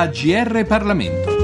AGR Parlamento.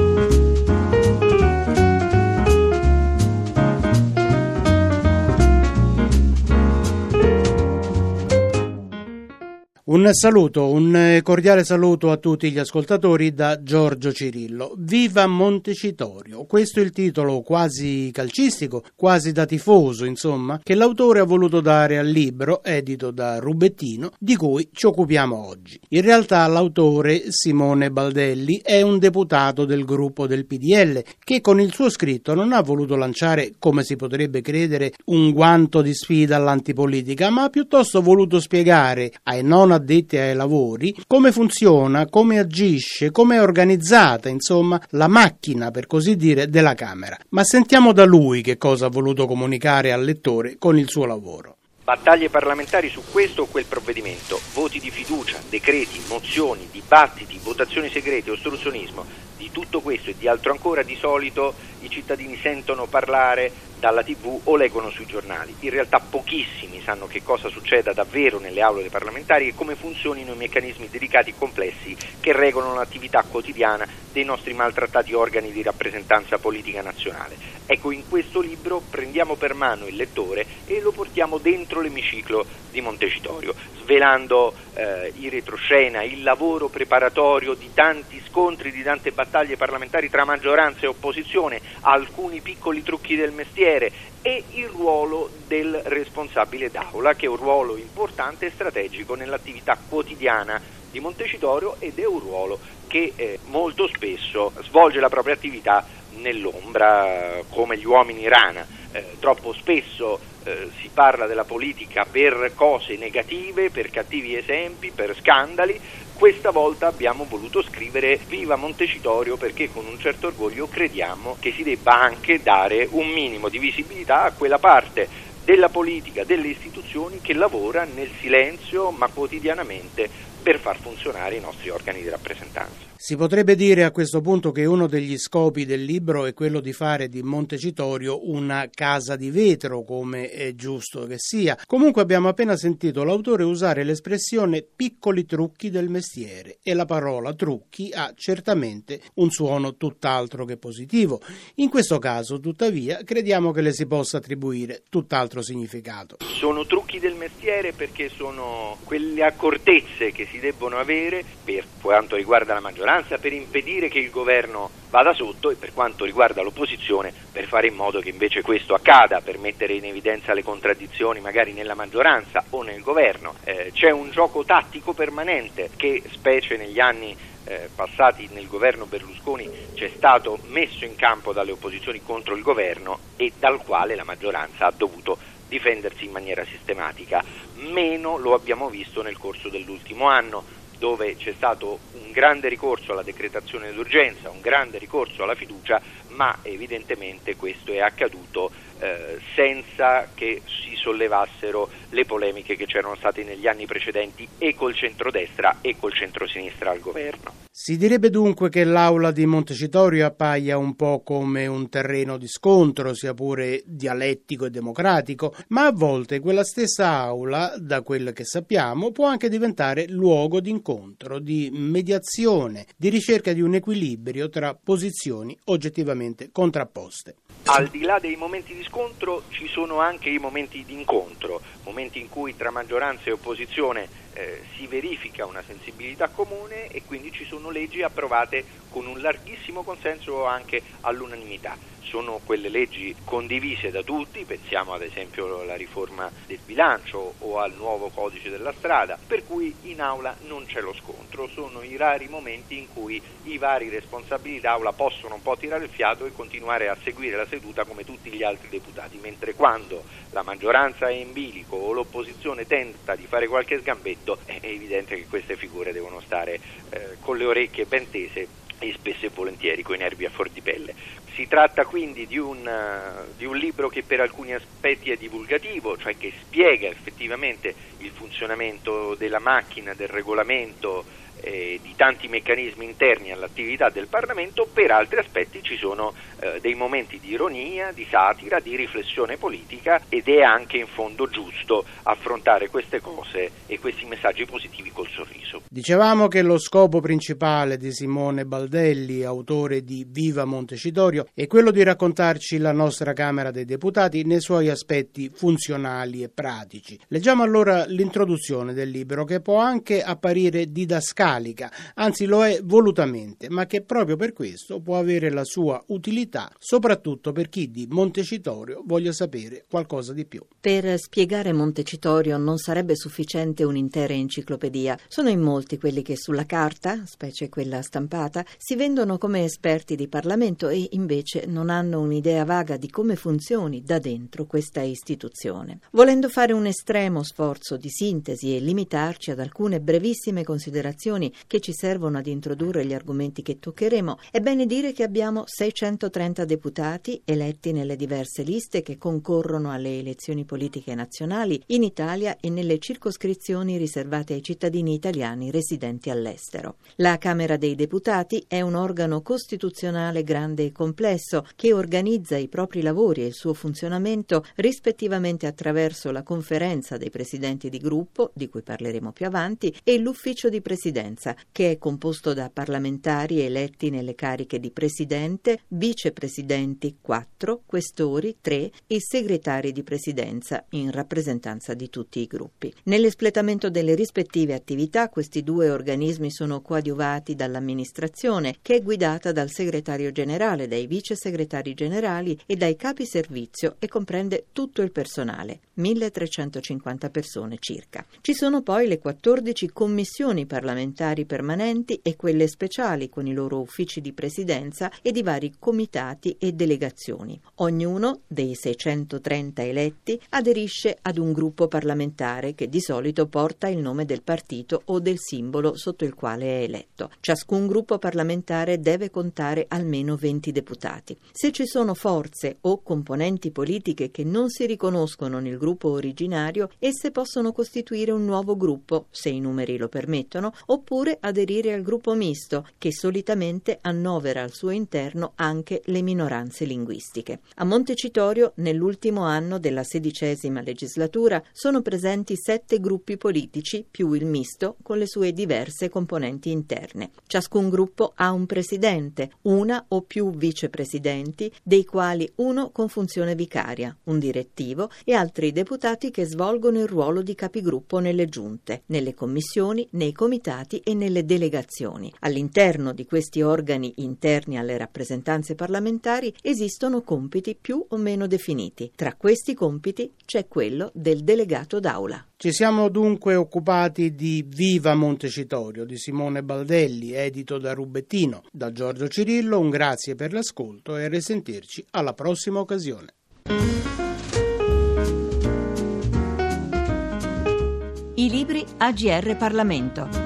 Un saluto, un cordiale saluto a tutti gli ascoltatori da Giorgio Cirillo. Viva Montecitorio! Questo è il titolo quasi calcistico, quasi da tifoso, insomma, che l'autore ha voluto dare al libro, edito da Rubettino, di cui ci occupiamo oggi. In realtà l'autore, Simone Baldelli, è un deputato del gruppo del PDL che con il suo scritto non ha voluto lanciare, come si potrebbe credere, un guanto di sfida all'antipolitica, ma ha piuttosto voluto spiegare ai non addetti ai lavori, come funziona, come agisce, come è organizzata, insomma, la macchina, per così dire, della Camera. Ma sentiamo da lui che cosa ha voluto comunicare al lettore con il suo lavoro. Battaglie parlamentari su questo o quel provvedimento, voti di fiducia, decreti, mozioni, dibattiti, votazioni segrete, ostruzionismo, di tutto questo e di altro ancora di solito i cittadini sentono parlare dalla tv o leggono sui giornali. In realtà pochissimi sanno che cosa succeda davvero nelle aule parlamentari e come funzionino i meccanismi delicati e complessi che regolano l'attività quotidiana dei nostri maltrattati organi di rappresentanza politica nazionale. Ecco, in questo libro prendiamo per mano il lettore e lo portiamo dentro l'emiciclo di Montecitorio, svelando eh, i retroscena, il lavoro preparatorio di tanti scontri, di tante battaglie parlamentari tra maggioranza e opposizione, alcuni piccoli trucchi del mestiere e il ruolo del responsabile d'aula, che è un ruolo importante e strategico nell'attività quotidiana di Montecitorio ed è un ruolo che eh, molto spesso svolge la propria attività nell'ombra come gli uomini rana. Eh, troppo spesso eh, si parla della politica per cose negative, per cattivi esempi, per scandali, questa volta abbiamo voluto scrivere Viva Montecitorio perché con un certo orgoglio crediamo che si debba anche dare un minimo di visibilità a quella parte della politica, delle istituzioni che lavora nel silenzio ma quotidianamente per far funzionare i nostri organi di rappresentanza. Si potrebbe dire a questo punto che uno degli scopi del libro è quello di fare di Montecitorio una casa di vetro, come è giusto che sia. Comunque abbiamo appena sentito l'autore usare l'espressione piccoli trucchi del mestiere e la parola trucchi ha certamente un suono tutt'altro che positivo. In questo caso, tuttavia, crediamo che le si possa attribuire tutt'altro significato. Sono trucchi del mestiere perché sono quelle accortezze che si debbono avere per quanto riguarda la maggioranza maggioranza per impedire che il governo vada sotto e per quanto riguarda l'opposizione per fare in modo che invece questo accada, per mettere in evidenza le contraddizioni magari nella maggioranza o nel governo. Eh, c'è un gioco tattico permanente che specie negli anni eh, passati nel governo Berlusconi c'è stato messo in campo dalle opposizioni contro il governo e dal quale la maggioranza ha dovuto difendersi in maniera sistematica. Meno lo abbiamo visto nel corso dell'ultimo anno, dove c'è stato un grande ricorso alla decretazione d'urgenza, un grande ricorso alla fiducia, ma evidentemente questo è accaduto eh, senza che si sollevassero le polemiche che c'erano state negli anni precedenti e col centrodestra e col centrosinistra al governo. Si direbbe dunque che l'aula di Montecitorio appaia un po' come un terreno di scontro, sia pure dialettico e democratico, ma a volte quella stessa aula, da quel che sappiamo, può anche diventare luogo di incontro, di mediazione, di ricerca di un equilibrio tra posizioni oggettivamente contrapposte. Al di là dei momenti di scontro ci sono anche i momenti di incontro, momenti in cui tra maggioranza e opposizione eh, si verifica una sensibilità comune e quindi ci sono leggi approvate con un larghissimo consenso anche all'unanimità. Sono quelle leggi condivise da tutti, pensiamo ad esempio alla riforma del bilancio o al nuovo codice della strada, per cui in aula non c'è lo scontro, sono i rari momenti in cui i vari responsabili d'aula possono un po' tirare il fiato e continuare a seguire la seduta come tutti gli altri deputati, mentre quando la maggioranza è in bilico o l'opposizione tenta di fare qualche sgambetto è evidente che queste figure devono stare eh, con le orecchie ben tese e spesso e volentieri con i nervi a fuor di pelle. Si tratta quindi di un, uh, di un, libro che per alcuni aspetti è divulgativo, cioè che spiega effettivamente il funzionamento della macchina, del regolamento eh, di tanti meccanismi interni all'attività del Parlamento, per altri aspetti ci sono eh, dei momenti di ironia, di satira, di riflessione politica ed è anche in fondo giusto affrontare queste cose e questi messaggi positivi col sorriso. Dicevamo che lo scopo principale di Simone Baldelli, autore di Viva Montecitorio, è quello di raccontarci la nostra Camera dei Deputati nei suoi aspetti funzionali e pratici. Leggiamo allora l'introduzione del libro che può anche apparire didascalica, anzi lo è volutamente, ma che proprio per questo può avere la sua utilità, soprattutto per chi di Montecitorio voglia sapere qualcosa di più. Per spiegare Montecitorio non sarebbe sufficiente un'intera enciclopedia. Sono in molti quelli che sulla carta, specie quella stampata, si vendono come esperti di Parlamento e invece non hanno un'idea vaga di come funzioni da dentro questa istituzione. Volendo fare un estremo sforzo di sintesi e limitarci ad alcune brevissime considerazioni che ci servono ad introdurre gli argomenti che toccheremo, è bene dire che abbiamo 630 deputati eletti nelle diverse liste che concorrono alle elezioni politiche nazionali in Italia e nelle circoscrizioni riservate ai cittadini italiani residenti all'estero. La Camera dei Deputati è un organo costituzionale grande e complesso che organizza i propri lavori e il suo funzionamento rispettivamente attraverso la conferenza dei presidenti di gruppo, di cui parleremo più avanti, e l'ufficio di presidenza, che è composto da parlamentari eletti nelle cariche di presidente, vicepresidenti 4, questori 3 e segretari di presidenza in rappresentanza di tutti i gruppi. Nell'espletamento delle rispettive attività questi due organismi sono coadiuvati dall'amministrazione, che è guidata dal segretario generale, dai vice segretari generali e dai capi servizio e comprende tutto il personale, 1350 persone circa. Ci sono poi le 14 commissioni parlamentari permanenti e quelle speciali con i loro uffici di presidenza e di vari comitati e delegazioni. Ognuno dei 630 eletti aderisce ad un gruppo parlamentare che di solito porta il nome del partito o del simbolo sotto il quale è eletto. Ciascun gruppo parlamentare deve contare almeno 20 deputati. Se ci sono forze o componenti politiche che non si riconoscono nel gruppo originario, esse possono costituire un nuovo gruppo, se i numeri lo permettono, oppure aderire al gruppo misto, che solitamente annovera al suo interno anche le minoranze linguistiche. A Montecitorio, nell'ultimo anno della sedicesima legislatura, sono presenti sette gruppi politici più il misto con le sue diverse componenti interne. Ciascun gruppo ha un presidente, una o più vicepresidenti, dei quali uno con funzione vicaria, un direttivo e altri deputati che svolgono il ruolo di capigruppo nelle giunte, nelle commissioni, nei comitati e nelle delegazioni. All'interno di questi organi interni alle rappresentanze parlamentari esistono compiti più o meno definiti. Tra questi compiti c'è quello del delegato d'aula. Ci siamo dunque occupati di Viva Montecitorio di Simone Baldelli, edito da Rubettino. Da Giorgio Cirillo un grazie per l'ascolto e a risentirci alla prossima occasione. I libri AGR Parlamento.